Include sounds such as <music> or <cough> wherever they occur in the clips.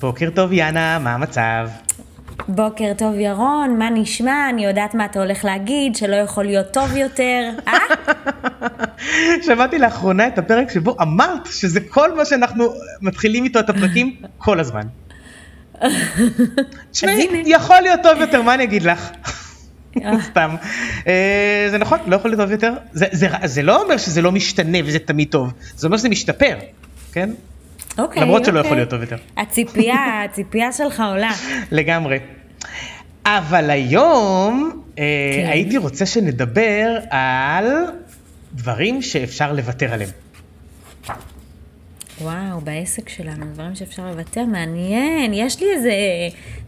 בוקר טוב יאנה, מה המצב? בוקר טוב ירון, מה נשמע? אני יודעת מה אתה הולך להגיד, שלא יכול להיות טוב יותר, אה? <laughs> שמעתי לאחרונה את הפרק שבו אמרת שזה כל מה שאנחנו מתחילים איתו את הפרקים כל הזמן. <laughs> תשמעי, יכול להיות טוב יותר, מה אני אגיד לך? <laughs> סתם. אה, זה נכון, לא יכול להיות טוב יותר. זה לא אומר שזה לא משתנה וזה תמיד טוב, זה אומר שזה משתפר, כן? אוקיי, למרות שלא אוקיי. יכול להיות טוב יותר. הציפייה, הציפייה שלך עולה. <laughs> לגמרי. אבל היום אה, כן. הייתי רוצה שנדבר על דברים שאפשר לוותר עליהם. וואו, בעסק שלנו, דברים שאפשר לוותר, מעניין, יש לי איזה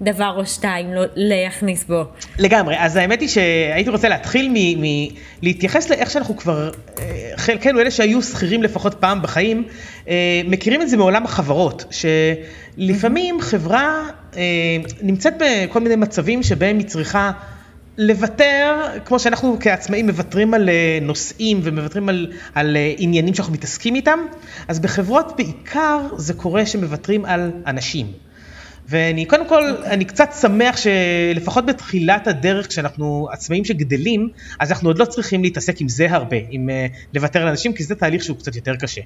דבר או שתיים לא- להכניס בו. לגמרי, אז האמת היא שהייתי רוצה להתחיל מ- מ- להתייחס לאיך שאנחנו כבר, אה, חלקנו, אלה שהיו שכירים לפחות פעם בחיים, אה, מכירים את זה מעולם החברות, שלפעמים חברה אה, נמצאת בכל מיני מצבים שבהם היא צריכה לוותר, כמו שאנחנו כעצמאים מוותרים על אה, נושאים ומוותרים על, על אה, עניינים שאנחנו מתעסקים איתם, אז בחברות בעיקר זה קורה שמוותרים על אנשים. ואני קודם כל, okay. אני קצת שמח שלפחות בתחילת הדרך, כשאנחנו עצמאים שגדלים, אז אנחנו עוד לא צריכים להתעסק עם זה הרבה, עם uh, לוותר על אנשים, כי זה תהליך שהוא קצת יותר קשה.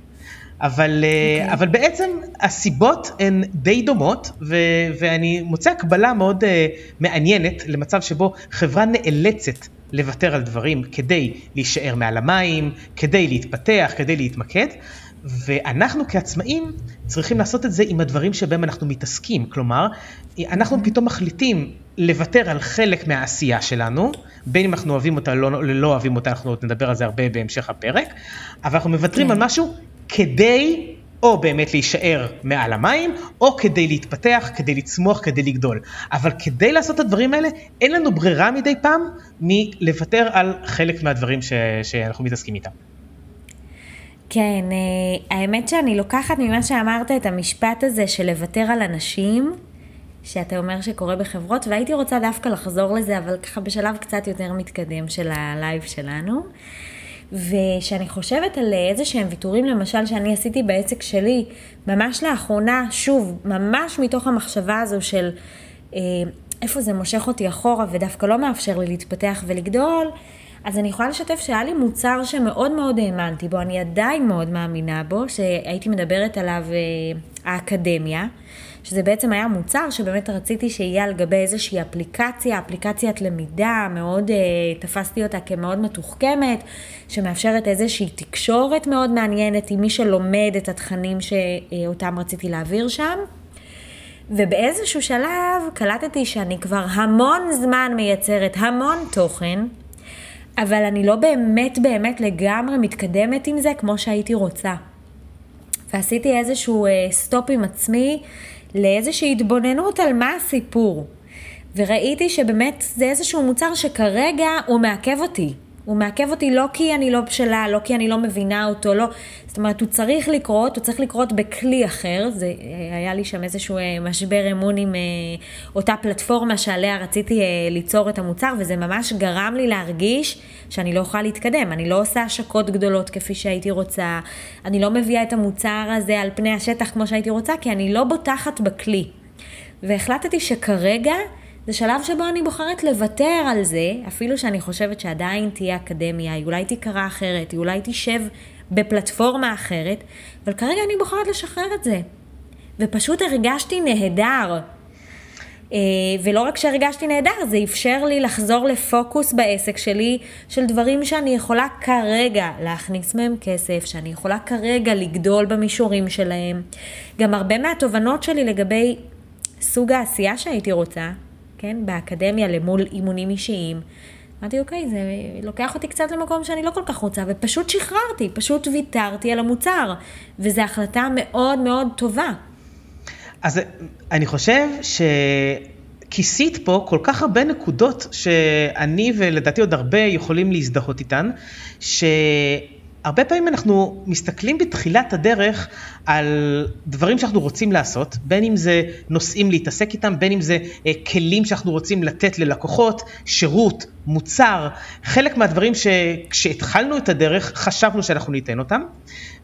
אבל, okay. uh, אבל בעצם הסיבות הן די דומות, ו- ואני מוצא הקבלה מאוד uh, מעניינת למצב שבו חברה נאלצת לוותר על דברים כדי להישאר מעל המים, כדי להתפתח, כדי להתמקד. ואנחנו כעצמאים צריכים לעשות את זה עם הדברים שבהם אנחנו מתעסקים. כלומר, אנחנו פתאום מחליטים לוותר על חלק מהעשייה שלנו, בין אם אנחנו אוהבים אותה או לא, לא אוהבים אותה, אנחנו עוד נדבר על זה הרבה בהמשך הפרק, אבל אנחנו מוותרים כן. על משהו כדי או באמת להישאר מעל המים, או כדי להתפתח, כדי לצמוח, כדי לגדול. אבל כדי לעשות את הדברים האלה, אין לנו ברירה מדי פעם מלוותר על חלק מהדברים ש... שאנחנו מתעסקים איתם. כן, אה, האמת שאני לוקחת ממה שאמרת את המשפט הזה של לוותר על אנשים, שאתה אומר שקורה בחברות, והייתי רוצה דווקא לחזור לזה, אבל ככה בשלב קצת יותר מתקדם של הלייב שלנו. ושאני חושבת על איזה שהם ויתורים, למשל, שאני עשיתי בעסק שלי, ממש לאחרונה, שוב, ממש מתוך המחשבה הזו של אה, איפה זה מושך אותי אחורה ודווקא לא מאפשר לי להתפתח ולגדול, אז אני יכולה לשתף שהיה לי מוצר שמאוד מאוד האמנתי בו, אני עדיין מאוד מאמינה בו, שהייתי מדברת עליו אה, האקדמיה, שזה בעצם היה מוצר שבאמת רציתי שיהיה על גבי איזושהי אפליקציה, אפליקציית למידה, מאוד, אה, תפסתי אותה כמאוד מתוחכמת, שמאפשרת איזושהי תקשורת מאוד מעניינת עם מי שלומד את התכנים שאותם רציתי להעביר שם. ובאיזשהו שלב קלטתי שאני כבר המון זמן מייצרת המון תוכן, אבל אני לא באמת באמת לגמרי מתקדמת עם זה כמו שהייתי רוצה. ועשיתי איזשהו אה, סטופ עם עצמי לאיזושהי התבוננות על מה הסיפור. וראיתי שבאמת זה איזשהו מוצר שכרגע הוא מעכב אותי. הוא מעכב אותי לא כי אני לא בשלה, לא כי אני לא מבינה אותו, לא. זאת אומרת, הוא צריך לקרות, הוא צריך לקרות בכלי אחר. זה, היה לי שם איזשהו אה, משבר אמון עם אה, אותה פלטפורמה שעליה רציתי אה, ליצור את המוצר, וזה ממש גרם לי להרגיש שאני לא יכולה להתקדם. אני לא עושה השקות גדולות כפי שהייתי רוצה, אני לא מביאה את המוצר הזה על פני השטח כמו שהייתי רוצה, כי אני לא בוטחת בכלי. והחלטתי שכרגע זה שלב שבו אני בוחרת לוותר על זה, אפילו שאני חושבת שעדיין תהיה אקדמיה, היא אולי תיקרא אחרת, היא אולי תשב בפלטפורמה אחרת, אבל כרגע אני בוחרת לשחרר את זה. ופשוט הרגשתי נהדר. אה, ולא רק שהרגשתי נהדר, זה אפשר לי לחזור לפוקוס בעסק שלי של דברים שאני יכולה כרגע להכניס מהם כסף, שאני יכולה כרגע לגדול במישורים שלהם. גם הרבה מהתובנות שלי לגבי סוג העשייה שהייתי רוצה, כן, באקדמיה למול אימונים אישיים. אמרתי, אוקיי, זה לוקח אותי קצת למקום שאני לא כל כך רוצה, ופשוט שחררתי, פשוט ויתרתי על המוצר, וזו החלטה מאוד מאוד טובה. אז אני חושב שכיסית פה כל כך הרבה נקודות שאני ולדעתי עוד הרבה יכולים להזדהות איתן, הרבה פעמים אנחנו מסתכלים בתחילת הדרך על דברים שאנחנו רוצים לעשות, בין אם זה נושאים להתעסק איתם, בין אם זה אה, כלים שאנחנו רוצים לתת ללקוחות, שירות, מוצר, חלק מהדברים שכשהתחלנו את הדרך חשבנו שאנחנו ניתן אותם,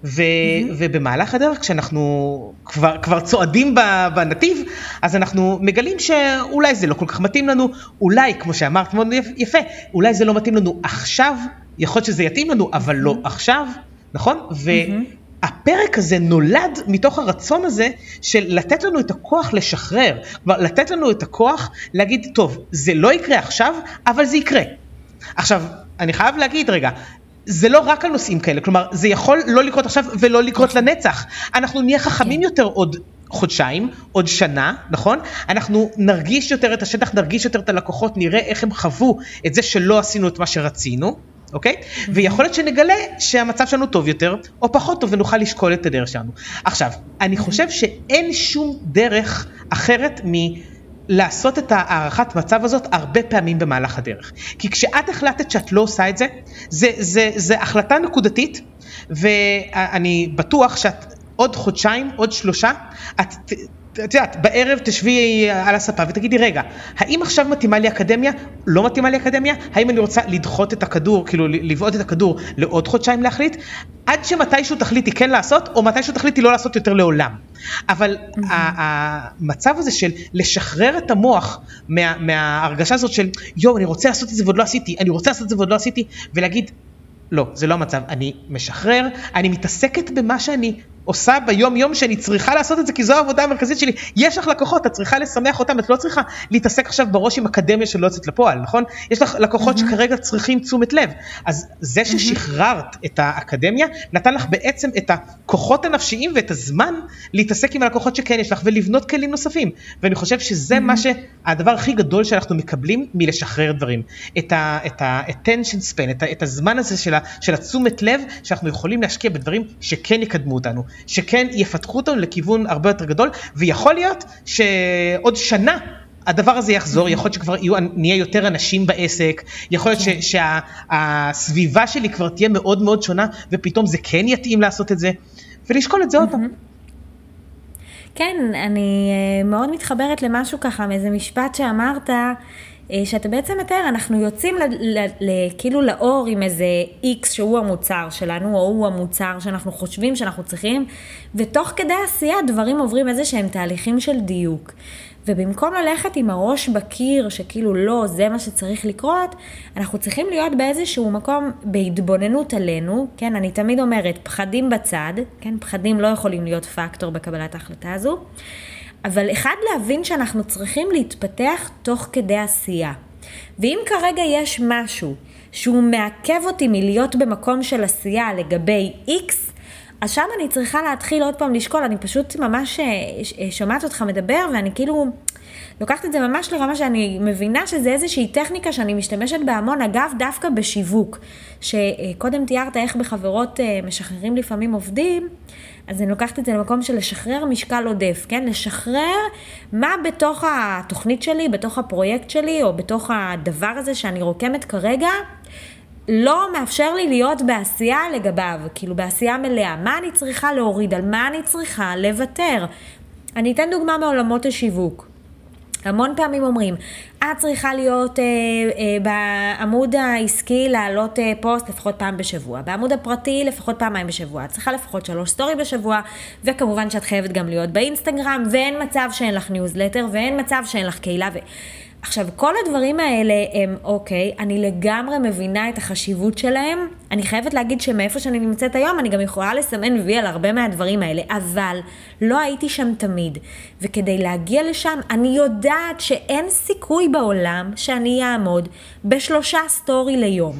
ו, mm-hmm. ובמהלך הדרך כשאנחנו כבר, כבר צועדים בנתיב, אז אנחנו מגלים שאולי זה לא כל כך מתאים לנו, אולי, כמו שאמרת מאוד יפה, אולי זה לא מתאים לנו עכשיו. יכול להיות שזה יתאים לנו, אבל לא עכשיו, נכון? והפרק הזה נולד מתוך הרצון הזה של לתת לנו את הכוח לשחרר, כלומר לתת לנו את הכוח להגיד, טוב, זה לא יקרה עכשיו, אבל זה יקרה. עכשיו, אני חייב להגיד רגע, זה לא רק על נושאים כאלה, כלומר, זה יכול לא לקרות עכשיו ולא לקרות לנצח. אנחנו נהיה חכמים כן. יותר עוד חודשיים, עוד שנה, נכון? אנחנו נרגיש יותר את השטח, נרגיש יותר את הלקוחות, נראה איך הם חוו את זה שלא עשינו את מה שרצינו. אוקיי? Mm-hmm. ויכול להיות שנגלה שהמצב שלנו טוב יותר או פחות טוב ונוכל לשקול את הדרך שלנו. עכשיו, אני חושב שאין שום דרך אחרת מ... לעשות את הערכת מצב הזאת הרבה פעמים במהלך הדרך. כי כשאת החלטת שאת לא עושה את זה, זה, זה, זה החלטה נקודתית, ואני בטוח שאת עוד חודשיים, עוד שלושה, את את יודעת, בערב תשבי על הספה ותגידי, רגע, האם עכשיו מתאימה לי אקדמיה? לא מתאימה לי אקדמיה? האם אני רוצה לדחות את הכדור, כאילו לבעוט את הכדור לעוד חודשיים להחליט? עד שמתישהו תחליטי כן לעשות, או מתישהו תחליטי לא לעשות יותר לעולם. אבל mm-hmm. המצב הזה של לשחרר את המוח מה, מההרגשה הזאת של יואו, אני רוצה לעשות את זה ועוד לא עשיתי, אני רוצה לעשות את זה ועוד לא עשיתי, ולהגיד, לא, זה לא המצב, אני משחרר, אני מתעסקת במה שאני עושה ביום יום שאני צריכה לעשות את זה כי זו העבודה המרכזית שלי. יש לך לקוחות, את צריכה לשמח אותם, את לא צריכה להתעסק עכשיו בראש עם אקדמיה שלא יוצאת לפועל, נכון? יש לך לקוחות mm-hmm. שכרגע צריכים תשומת לב. אז זה ששחררת mm-hmm. את האקדמיה, נתן לך בעצם את הכוחות הנפשיים ואת הזמן להתעסק עם הלקוחות שכן יש לך ולבנות כלים נוספים. ואני חושב שזה mm-hmm. מה שהדבר הכי גדול שאנחנו מקבלים מלשחרר דברים. את ה-attention span, את, את הזמן הזה של, ה, של התשומת לב שאנחנו יכולים להשקיע בדברים שכן יקדמו אותנו. שכן יפתחו אותנו לכיוון הרבה יותר גדול, ויכול להיות שעוד שנה הדבר הזה יחזור, יכול להיות שכבר יהיו, נהיה יותר אנשים בעסק, יכול להיות כן. שהסביבה שלי כבר תהיה מאוד מאוד שונה, ופתאום זה כן יתאים לעשות את זה, ולשקול את זה עוד פעם. כן, אני אה, מאוד מתחברת למשהו ככה, מאיזה משפט שאמרת, שאתה בעצם מתאר, אנחנו יוצאים ל, ל, ל, כאילו לאור עם איזה איקס שהוא המוצר שלנו, או הוא המוצר שאנחנו חושבים שאנחנו צריכים, ותוך כדי עשייה דברים עוברים איזה שהם תהליכים של דיוק. ובמקום ללכת עם הראש בקיר, שכאילו לא, זה מה שצריך לקרות, אנחנו צריכים להיות באיזשהו מקום בהתבוננות עלינו, כן, אני תמיד אומרת, פחדים בצד, כן, פחדים לא יכולים להיות פקטור בקבלת ההחלטה הזו. אבל אחד, להבין שאנחנו צריכים להתפתח תוך כדי עשייה. ואם כרגע יש משהו שהוא מעכב אותי מלהיות במקום של עשייה לגבי X, אז שם אני צריכה להתחיל עוד פעם לשקול, אני פשוט ממש אה, אה, שומעת אותך מדבר ואני כאילו לוקחת את זה ממש לרמה שאני מבינה שזה איזושהי טכניקה שאני משתמשת בה המון, אגב, דווקא בשיווק, שקודם תיארת איך בחברות אה, משחררים לפעמים עובדים, אז אני לוקחת את זה למקום של לשחרר משקל עודף, כן? לשחרר מה בתוך התוכנית שלי, בתוך הפרויקט שלי, או בתוך הדבר הזה שאני רוקמת כרגע, לא מאפשר לי להיות בעשייה לגביו, כאילו בעשייה מלאה. מה אני צריכה להוריד? על מה אני צריכה לוותר? אני אתן דוגמה מעולמות השיווק. המון פעמים אומרים, את צריכה להיות אה, אה, בעמוד העסקי להעלות אה, פוסט לפחות פעם בשבוע, בעמוד הפרטי לפחות פעמיים בשבוע, את צריכה לפחות שלוש סטורי בשבוע, וכמובן שאת חייבת גם להיות באינסטגרם, ואין מצב שאין לך ניוזלטר, ואין מצב שאין לך קהילה. ו... עכשיו, כל הדברים האלה הם, אוקיי, אני לגמרי מבינה את החשיבות שלהם. אני חייבת להגיד שמאיפה שאני נמצאת היום, אני גם יכולה לסמן וי על הרבה מהדברים האלה, אבל לא הייתי שם תמיד. וכדי להגיע לשם, אני יודעת שאין סיכוי בעולם שאני אעמוד בשלושה סטורי ליום,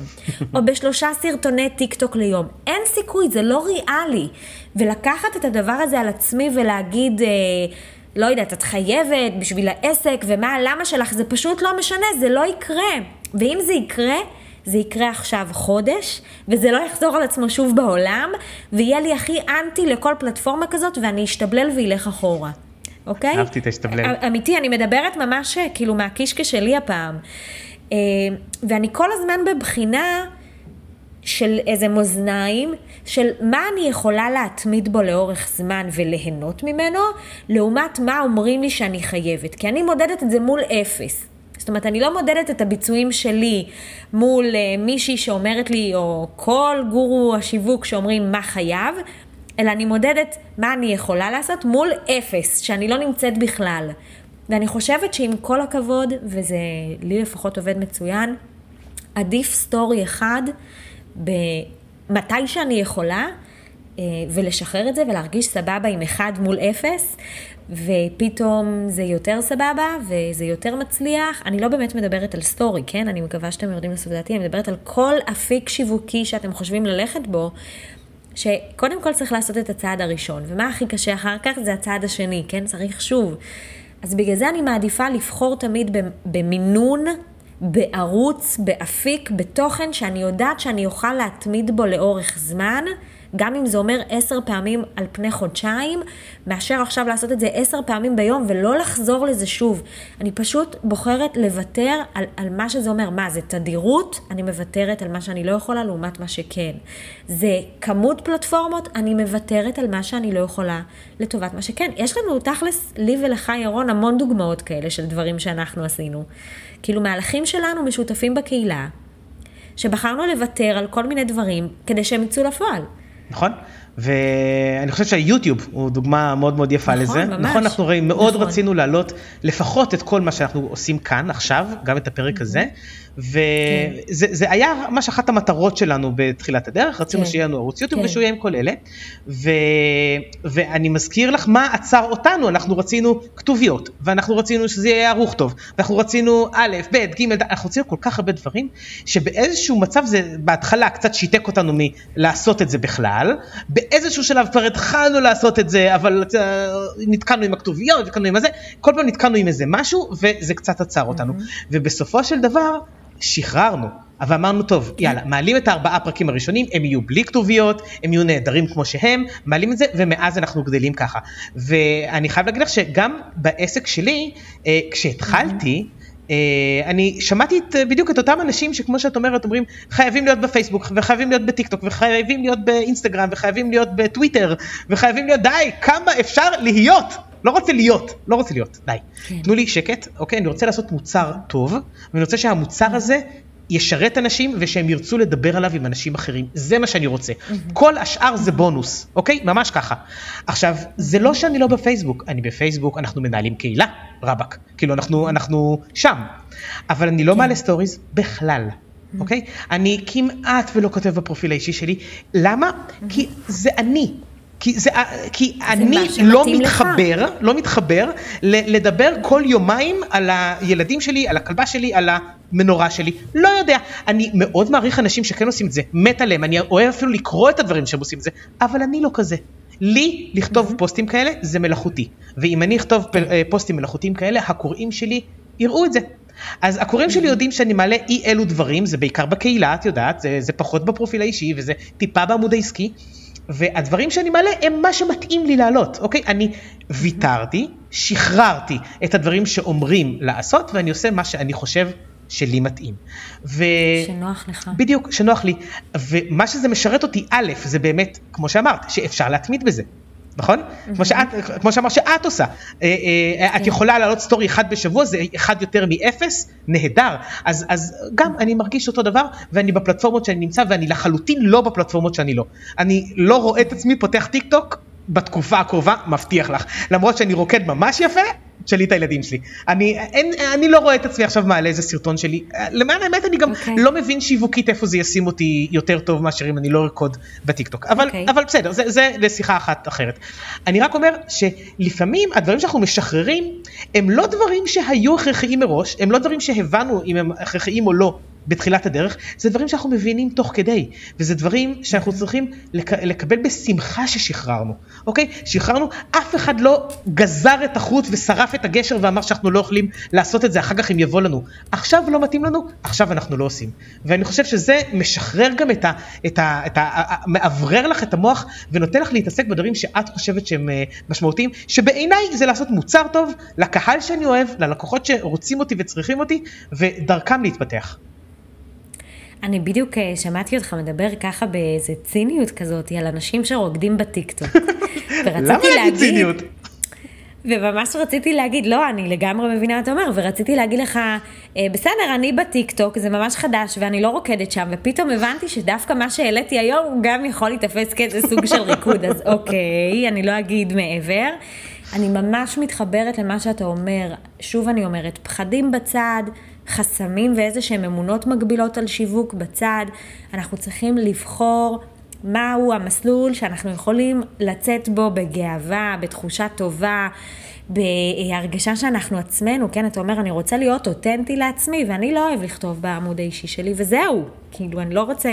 או בשלושה סרטוני טיק טוק ליום. אין סיכוי, זה לא ריאלי. ולקחת את הדבר הזה על עצמי ולהגיד... אה, לא יודעת, את חייבת בשביל העסק, ומה הלמה שלך, זה פשוט לא משנה, זה לא יקרה. ואם זה יקרה, זה יקרה עכשיו חודש, וזה לא יחזור על עצמו שוב בעולם, ויהיה לי הכי אנטי לכל פלטפורמה כזאת, ואני אשתבלל ואילך אחורה. אוקיי? אהבתי את ההשתבלל. אמיתי, אני מדברת ממש כאילו מהקישקע שלי הפעם. אה, ואני כל הזמן בבחינה של איזה מאזניים, של מה אני יכולה להתמיד בו לאורך זמן וליהנות ממנו, לעומת מה אומרים לי שאני חייבת. כי אני מודדת את זה מול אפס. זאת אומרת, אני לא מודדת את הביצועים שלי מול מישהי שאומרת לי, או כל גורו השיווק שאומרים מה חייב, אלא אני מודדת מה אני יכולה לעשות מול אפס, שאני לא נמצאת בכלל. ואני חושבת שעם כל הכבוד, וזה לי לפחות עובד מצוין, עדיף סטורי אחד מתי שאני יכולה, אה, ולשחרר את זה ולהרגיש סבבה עם אחד מול אפס, ופתאום זה יותר סבבה וזה יותר מצליח. אני לא באמת מדברת על סטורי, כן? אני מקווה שאתם יורדים לסוף אני מדברת על כל אפיק שיווקי שאתם חושבים ללכת בו, שקודם כל צריך לעשות את הצעד הראשון, ומה הכי קשה אחר כך זה הצעד השני, כן? צריך שוב. אז בגלל זה אני מעדיפה לבחור תמיד במינון בערוץ, באפיק, בתוכן שאני יודעת שאני אוכל להתמיד בו לאורך זמן, גם אם זה אומר עשר פעמים על פני חודשיים, מאשר עכשיו לעשות את זה עשר פעמים ביום ולא לחזור לזה שוב. אני פשוט בוחרת לוותר על, על מה שזה אומר. מה, זה תדירות? אני מוותרת על מה שאני לא יכולה לעומת מה שכן. זה כמות פלטפורמות? אני מוותרת על מה שאני לא יכולה לטובת מה שכן. יש לנו תכלס, לי ולך ירון, המון דוגמאות כאלה של דברים שאנחנו עשינו. כאילו מהלכים שלנו משותפים בקהילה, שבחרנו לוותר על כל מיני דברים כדי שהם יצאו לפועל. נכון, ואני חושב שהיוטיוב הוא דוגמה מאוד מאוד יפה נכון, לזה. ממש. נכון, אנחנו הרי מאוד נכון. רצינו להעלות לפחות את כל מה שאנחנו עושים כאן עכשיו, גם את הפרק הזה. וזה זה היה ממש אחת המטרות שלנו בתחילת הדרך, רצינו כן. שיהיה לנו ערוץ יוטיוב כן. ושהוא יהיה עם כל אלה. ו, ואני מזכיר לך מה עצר אותנו, אנחנו רצינו כתוביות, ואנחנו רצינו שזה יהיה ערוך טוב, ואנחנו רצינו א', ב', ג', ד', אנחנו רצינו כל כך הרבה דברים, שבאיזשהו מצב זה בהתחלה קצת שיתק אותנו מלעשות את זה בכלל, באיזשהו שלב כבר התחלנו לעשות את זה, אבל אה, נתקענו עם הכתוביות, נתקענו עם הזה, כל פעם נתקענו עם איזה משהו, וזה קצת עצר אותנו. ובסופו של דבר, שחררנו, אבל אמרנו טוב יאללה מעלים את הארבעה פרקים הראשונים הם יהיו בלי כתוביות הם יהיו נהדרים כמו שהם מעלים את זה ומאז אנחנו גדלים ככה ואני חייב להגיד לך שגם בעסק שלי אה, כשהתחלתי. אה, אני שמעתי את, בדיוק את אותם אנשים שכמו שאת אומרת אומרים חייבים להיות בפייסבוק וחייבים להיות בטיק טוק וחייבים להיות באינסטגרם וחייבים להיות בטוויטר וחייבים להיות די כמה אפשר להיות לא רוצה להיות, לא רוצה להיות, די. כן. תנו לי שקט, אוקיי? אני רוצה לעשות מוצר טוב, ואני רוצה שהמוצר הזה ישרת אנשים ושהם ירצו לדבר עליו עם אנשים אחרים. זה מה שאני רוצה. כל השאר זה בונוס, אוקיי? ממש ככה. עכשיו, זה לא שאני לא בפייסבוק, אני בפייסבוק, אנחנו מנהלים קהילה, רבאק. כאילו, אנחנו, אנחנו שם. אבל אני לא מעלה סטוריז בכלל. אוקיי? אני כמעט ולא כותב בפרופיל האישי שלי. למה? כי זה אני. כי, זה, כי אני מה לא שמתאים לך. מתחבר, לא מתחבר ל- לדבר כל יומיים על הילדים שלי, על הכלבה שלי, על המנורה שלי, לא יודע. אני מאוד מעריך אנשים שכן עושים את זה, מת עליהם, אני אוהב אפילו לקרוא את הדברים שהם עושים את זה, אבל אני לא כזה. לי לכתוב פוסטים כאלה זה מלאכותי, ואם אני אכתוב אה, פוסטים מלאכותיים כאלה, הקוראים שלי יראו את זה. אז הקוראים שלי יודעים שאני מעלה אי אלו דברים, זה בעיקר בקהילה, את יודעת, זה, זה פחות בפרופיל האישי וזה טיפה בעמוד העסקי. והדברים שאני מעלה הם מה שמתאים לי לעלות, אוקיי? אני ויתרתי, שחררתי את הדברים שאומרים לעשות, ואני עושה מה שאני חושב שלי מתאים. ו... שנוח לך. בדיוק, שנוח לי. ומה שזה משרת אותי, א', זה באמת, כמו שאמרת, שאפשר להתמיד בזה. נכון? כמו שאת, כמו שאמר שאת עושה. אה, אה, את כן. יכולה להעלות סטורי אחד בשבוע, זה אחד יותר מאפס, נהדר. אז, אז גם אני מרגיש אותו דבר, ואני בפלטפורמות שאני נמצא, ואני לחלוטין לא בפלטפורמות שאני לא. אני לא רואה את עצמי פותח טיק טוק בתקופה הקרובה, מבטיח לך. למרות שאני רוקד ממש יפה, תשאלי את הילדים שלי. אני, אין, אני לא רואה את עצמי עכשיו מעלה איזה סרטון שלי. למען האמת אני גם אוקיי. לא מבין שיווקית איפה זה ישים אותי יותר טוב מאשר אם אני לא ארקוד בטיקטוק. אבל, אוקיי. אבל בסדר, זה, זה לשיחה אחת אחרת. אני רק אומר שלפעמים הדברים שאנחנו משחררים הם לא דברים שהיו הכרחיים מראש, הם לא דברים שהבנו אם הם הכרחיים או לא. בתחילת הדרך, זה דברים שאנחנו מבינים תוך כדי, וזה דברים שאנחנו צריכים לק- לקבל בשמחה ששחררנו, אוקיי? שחררנו, אף אחד לא גזר את החוט ושרף את הגשר ואמר שאנחנו לא יכולים לעשות את זה אחר כך אם יבוא לנו. עכשיו לא מתאים לנו, עכשיו אנחנו לא עושים. ואני חושב שזה משחרר גם את ה... את ה, את ה, ה מאוורר לך את המוח ונותן לך להתעסק בדברים שאת חושבת שהם אה, משמעותיים, שבעיניי זה לעשות מוצר טוב לקהל שאני אוהב, ללקוחות שרוצים אותי וצריכים אותי, ודרכם להתפתח. אני בדיוק אה, שמעתי אותך מדבר ככה באיזה ציניות כזאת על אנשים שרוקדים בטיקטוק. <laughs> למה להגיד ציניות? וממש רציתי להגיד, לא, אני לגמרי מבינה מה אתה אומר, ורציתי להגיד לך, אה, בסדר, אני בטיקטוק, זה ממש חדש, ואני לא רוקדת שם, ופתאום הבנתי שדווקא מה שהעליתי היום, הוא גם יכול להיתפס כאיזה סוג של ריקוד, אז <laughs> אוקיי, אני לא אגיד מעבר. אני ממש מתחברת למה שאתה אומר, שוב אני אומרת, פחדים בצד, חסמים ואיזה שהם אמונות מגבילות על שיווק בצד, אנחנו צריכים לבחור מהו המסלול שאנחנו יכולים לצאת בו בגאווה, בתחושה טובה, בהרגשה שאנחנו עצמנו, כן, אתה אומר, אני רוצה להיות אותנטי לעצמי, ואני לא אוהב לכתוב בעמוד האישי שלי, וזהו, כאילו, אני לא רוצה,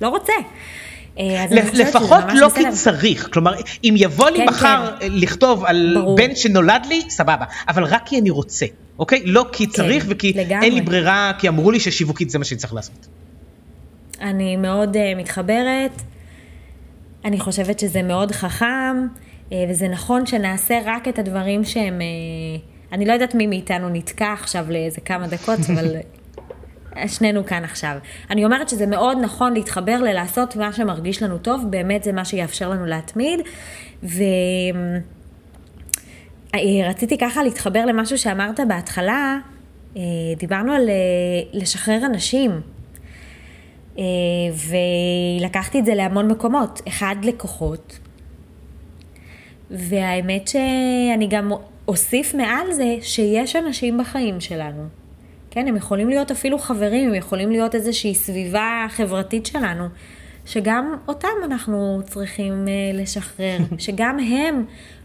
לא רוצה. אה, לפחות לא כי צריך, כלומר אם יבוא לי כן, מחר כן. לכתוב על בן שנולד לי, סבבה, אבל רק כי אני רוצה, אוקיי? לא כי כן, צריך וכי אין לי ברירה, כי אמרו לי ששיווקית זה מה שאני צריך לעשות. אני מאוד uh, מתחברת, אני חושבת שזה מאוד חכם, uh, וזה נכון שנעשה רק את הדברים שהם, uh, אני לא יודעת מי מאיתנו נתקע עכשיו לאיזה כמה דקות, <laughs> אבל שנינו כאן עכשיו. אני אומרת שזה מאוד נכון להתחבר ללעשות מה שמרגיש לנו טוב, באמת זה מה שיאפשר לנו להתמיד. ורציתי ככה להתחבר למשהו שאמרת בהתחלה, אה, דיברנו על אה, לשחרר אנשים. אה, ולקחתי את זה להמון מקומות. אחד, לקוחות. והאמת שאני גם אוסיף מעל זה שיש אנשים בחיים שלנו כן, הם יכולים להיות אפילו חברים, הם יכולים להיות איזושהי סביבה חברתית שלנו, שגם אותם אנחנו צריכים לשחרר, <laughs> שגם הם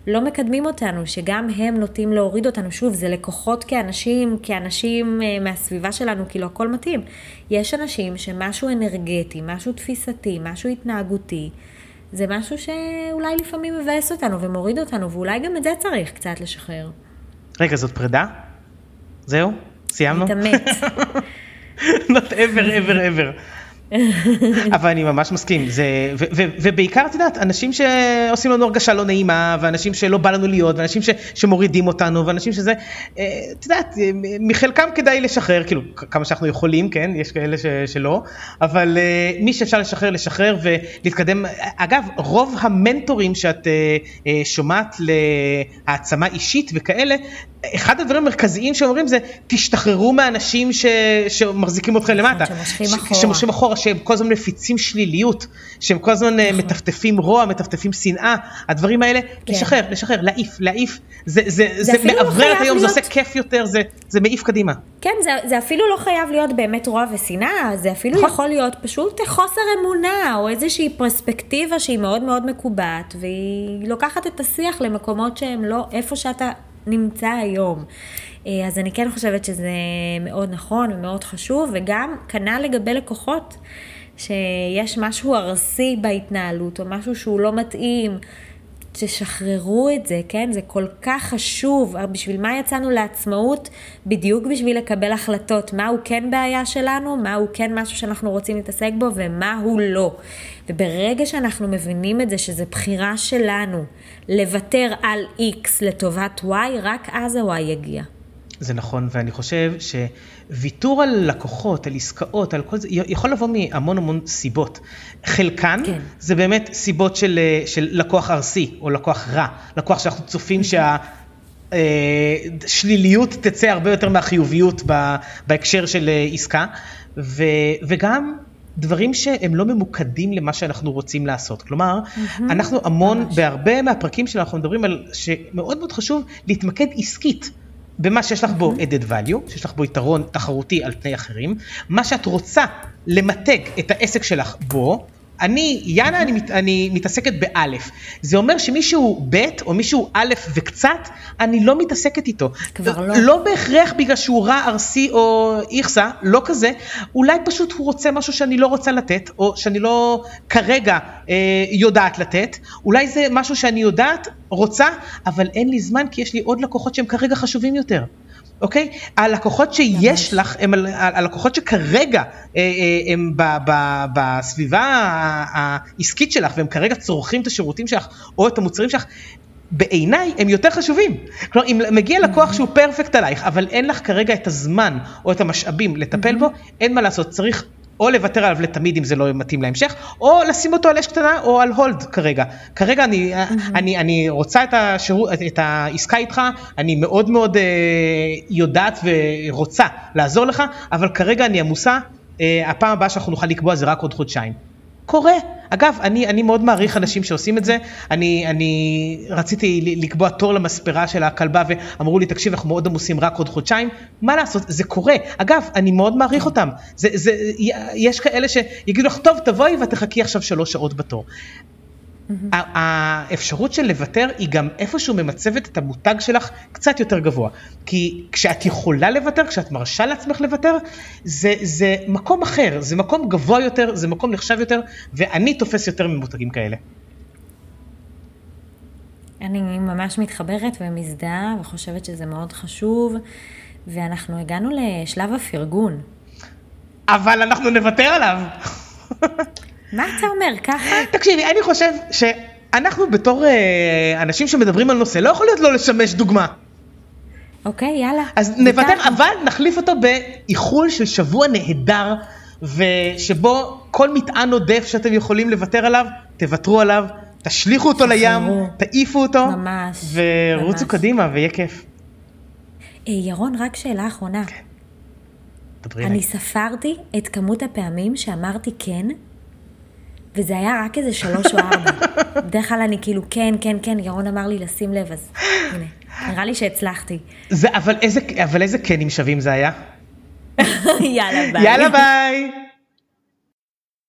לא מקדמים אותנו, שגם הם נוטים להוריד אותנו. שוב, זה לקוחות כאנשים, כאנשים uh, מהסביבה שלנו, כאילו הכל מתאים. יש אנשים שמשהו אנרגטי, משהו תפיסתי, משהו התנהגותי, זה משהו שאולי לפעמים מבאס אותנו ומוריד אותנו, ואולי גם את זה צריך קצת לשחרר. רגע, זאת פרידה? זהו? סיימנו? מתאמץ. <laughs> Not ever ever ever. <laughs> אבל אני ממש מסכים, זה, ו, ו, ובעיקר את יודעת, אנשים שעושים לנו הרגשה לא נעימה, ואנשים שלא בא לנו להיות, ואנשים ש, שמורידים אותנו, ואנשים שזה, אה, את יודעת, מחלקם כדאי לשחרר, כאילו, כמה שאנחנו יכולים, כן, יש כאלה ש, שלא, אבל אה, מי שאפשר לשחרר, לשחרר ולהתקדם. אגב, רוב המנטורים שאת אה, שומעת להעצמה אישית וכאלה, אחד הדברים המרכזיים שאומרים זה תשתחררו מאנשים ש... שמחזיקים אתכם למטה. שמושכים אחורה. שמושכים אחורה, שהם כל הזמן מפיצים שליליות, שהם כל הזמן אה, נכון. מטפטפים רוע, מטפטפים שנאה, הדברים האלה, כן. לשחרר, לשחרר, להעיף, להעיף, זה, זה, זה, זה לא מאוורר את היום, להיות... זה עושה כיף יותר, זה, זה מעיף קדימה. כן, זה, זה אפילו לא חייב להיות באמת רוע ושנאה, זה אפילו נכון. יכול להיות פשוט חוסר אמונה, או איזושהי פרספקטיבה שהיא מאוד מאוד מקובעת, והיא לוקחת את השיח למקומות שהם לא איפה שאתה נמצא היום. אה, אז אני כן חושבת שזה מאוד נכון ומאוד חשוב, וגם כנ"ל לגבי לקוחות, שיש משהו ארסי בהתנהלות, או משהו שהוא לא מתאים, תשחררו את זה, כן? זה כל כך חשוב. בשביל מה יצאנו לעצמאות? בדיוק בשביל לקבל החלטות. מהו כן בעיה שלנו, מהו כן משהו שאנחנו רוצים להתעסק בו, ומהו לא. וברגע שאנחנו מבינים את זה, שזה בחירה שלנו לוותר על X לטובת Y, רק אז ה-Y יגיע. זה נכון, ואני חושב שוויתור על לקוחות, על עסקאות, על כל זה, יכול לבוא מהמון המון סיבות. חלקן כן. זה באמת סיבות של, של לקוח ארסי, או לקוח רע, לקוח שאנחנו צופים שה... שליליות תצא הרבה יותר מהחיוביות בהקשר של עסקה, ו, וגם דברים שהם לא ממוקדים למה שאנחנו רוצים לעשות. כלומר, mm-hmm, אנחנו המון, ממש. בהרבה מהפרקים שלנו אנחנו מדברים על שמאוד מאוד חשוב להתמקד עסקית. במה שיש לך בו added value, שיש לך בו יתרון תחרותי על פני אחרים, מה שאת רוצה למתג את העסק שלך בו, אני, יאנה, אני, מת, אני מתעסקת באלף. זה אומר שמישהו ב' או מישהו א' וקצת, אני לא מתעסקת איתו. כבר לא. לא בהכרח בגלל שהוא רע, ארסי או איכסה, לא כזה. אולי פשוט הוא רוצה משהו שאני לא רוצה לתת, או שאני לא כרגע אה, יודעת לתת. אולי זה משהו שאני יודעת, רוצה, אבל אין לי זמן כי יש לי עוד לקוחות שהם כרגע חשובים יותר. אוקיי? הלקוחות שיש לך הם הלקוחות שכרגע אה, אה, הם בסביבה העסקית שלך והם כרגע צורכים את השירותים שלך או את המוצרים שלך. בעיניי הם יותר חשובים. כלומר, אם מגיע לקוח שהוא פרפקט עלייך, אבל אין לך כרגע את הזמן או את המשאבים לטפל בו, אין מה לעשות, צריך או לוותר עליו לתמיד אם זה לא מתאים להמשך, או לשים אותו על אש קטנה או על הולד כרגע. כרגע אני, mm-hmm. אני, אני רוצה את, השירות, את העסקה איתך, אני מאוד מאוד אה, יודעת ורוצה לעזור לך, אבל כרגע אני עמוסה, אה, הפעם הבאה שאנחנו נוכל לקבוע זה רק עוד חודשיים. קורה. אגב, אני, אני מאוד מעריך אנשים שעושים את זה. אני, אני רציתי לקבוע תור למספרה של הכלבה ואמרו לי, תקשיב, אנחנו מאוד עמוסים רק עוד חודשיים. מה לעשות, זה קורה. אגב, אני מאוד מעריך אותם. זה, זה, יש כאלה שיגידו לך, טוב, תבואי ותחכי עכשיו שלוש שעות בתור. Mm-hmm. האפשרות של לוותר היא גם איפשהו ממצבת את המותג שלך קצת יותר גבוה. כי כשאת יכולה לוותר, כשאת מרשה לעצמך לוותר, זה, זה מקום אחר, זה מקום גבוה יותר, זה מקום נחשב יותר, ואני תופס יותר ממותגים כאלה. אני ממש מתחברת ומזדהה וחושבת שזה מאוד חשוב, ואנחנו הגענו לשלב הפרגון. אבל אנחנו נוותר עליו. <laughs> מה אתה אומר, ככה? תקשיבי, אני חושב שאנחנו בתור אה, אנשים שמדברים על נושא, לא יכול להיות לא לשמש דוגמה. אוקיי, יאללה. אז נוותר, אבל נחליף אותו באיחול של שבוע נהדר, ושבו כל מטען עודף שאתם יכולים לוותר עליו, תוותרו עליו, תשליכו אותו לים, תעיפו אותו, ממש, ורוצו ממש. קדימה ויהיה כיף. אה, ירון, רק שאלה אחרונה. כן. דברי אני ספרתי את כמות הפעמים שאמרתי כן, וזה היה רק איזה שלוש או ארבע. <laughs> בדרך כלל אני כאילו, כן, כן, כן, ירון אמר לי לשים לב, אז הנה, נראה לי שהצלחתי. זה, אבל איזה, אבל איזה כנים שווים זה היה? <laughs> יאללה ביי. יאללה ביי.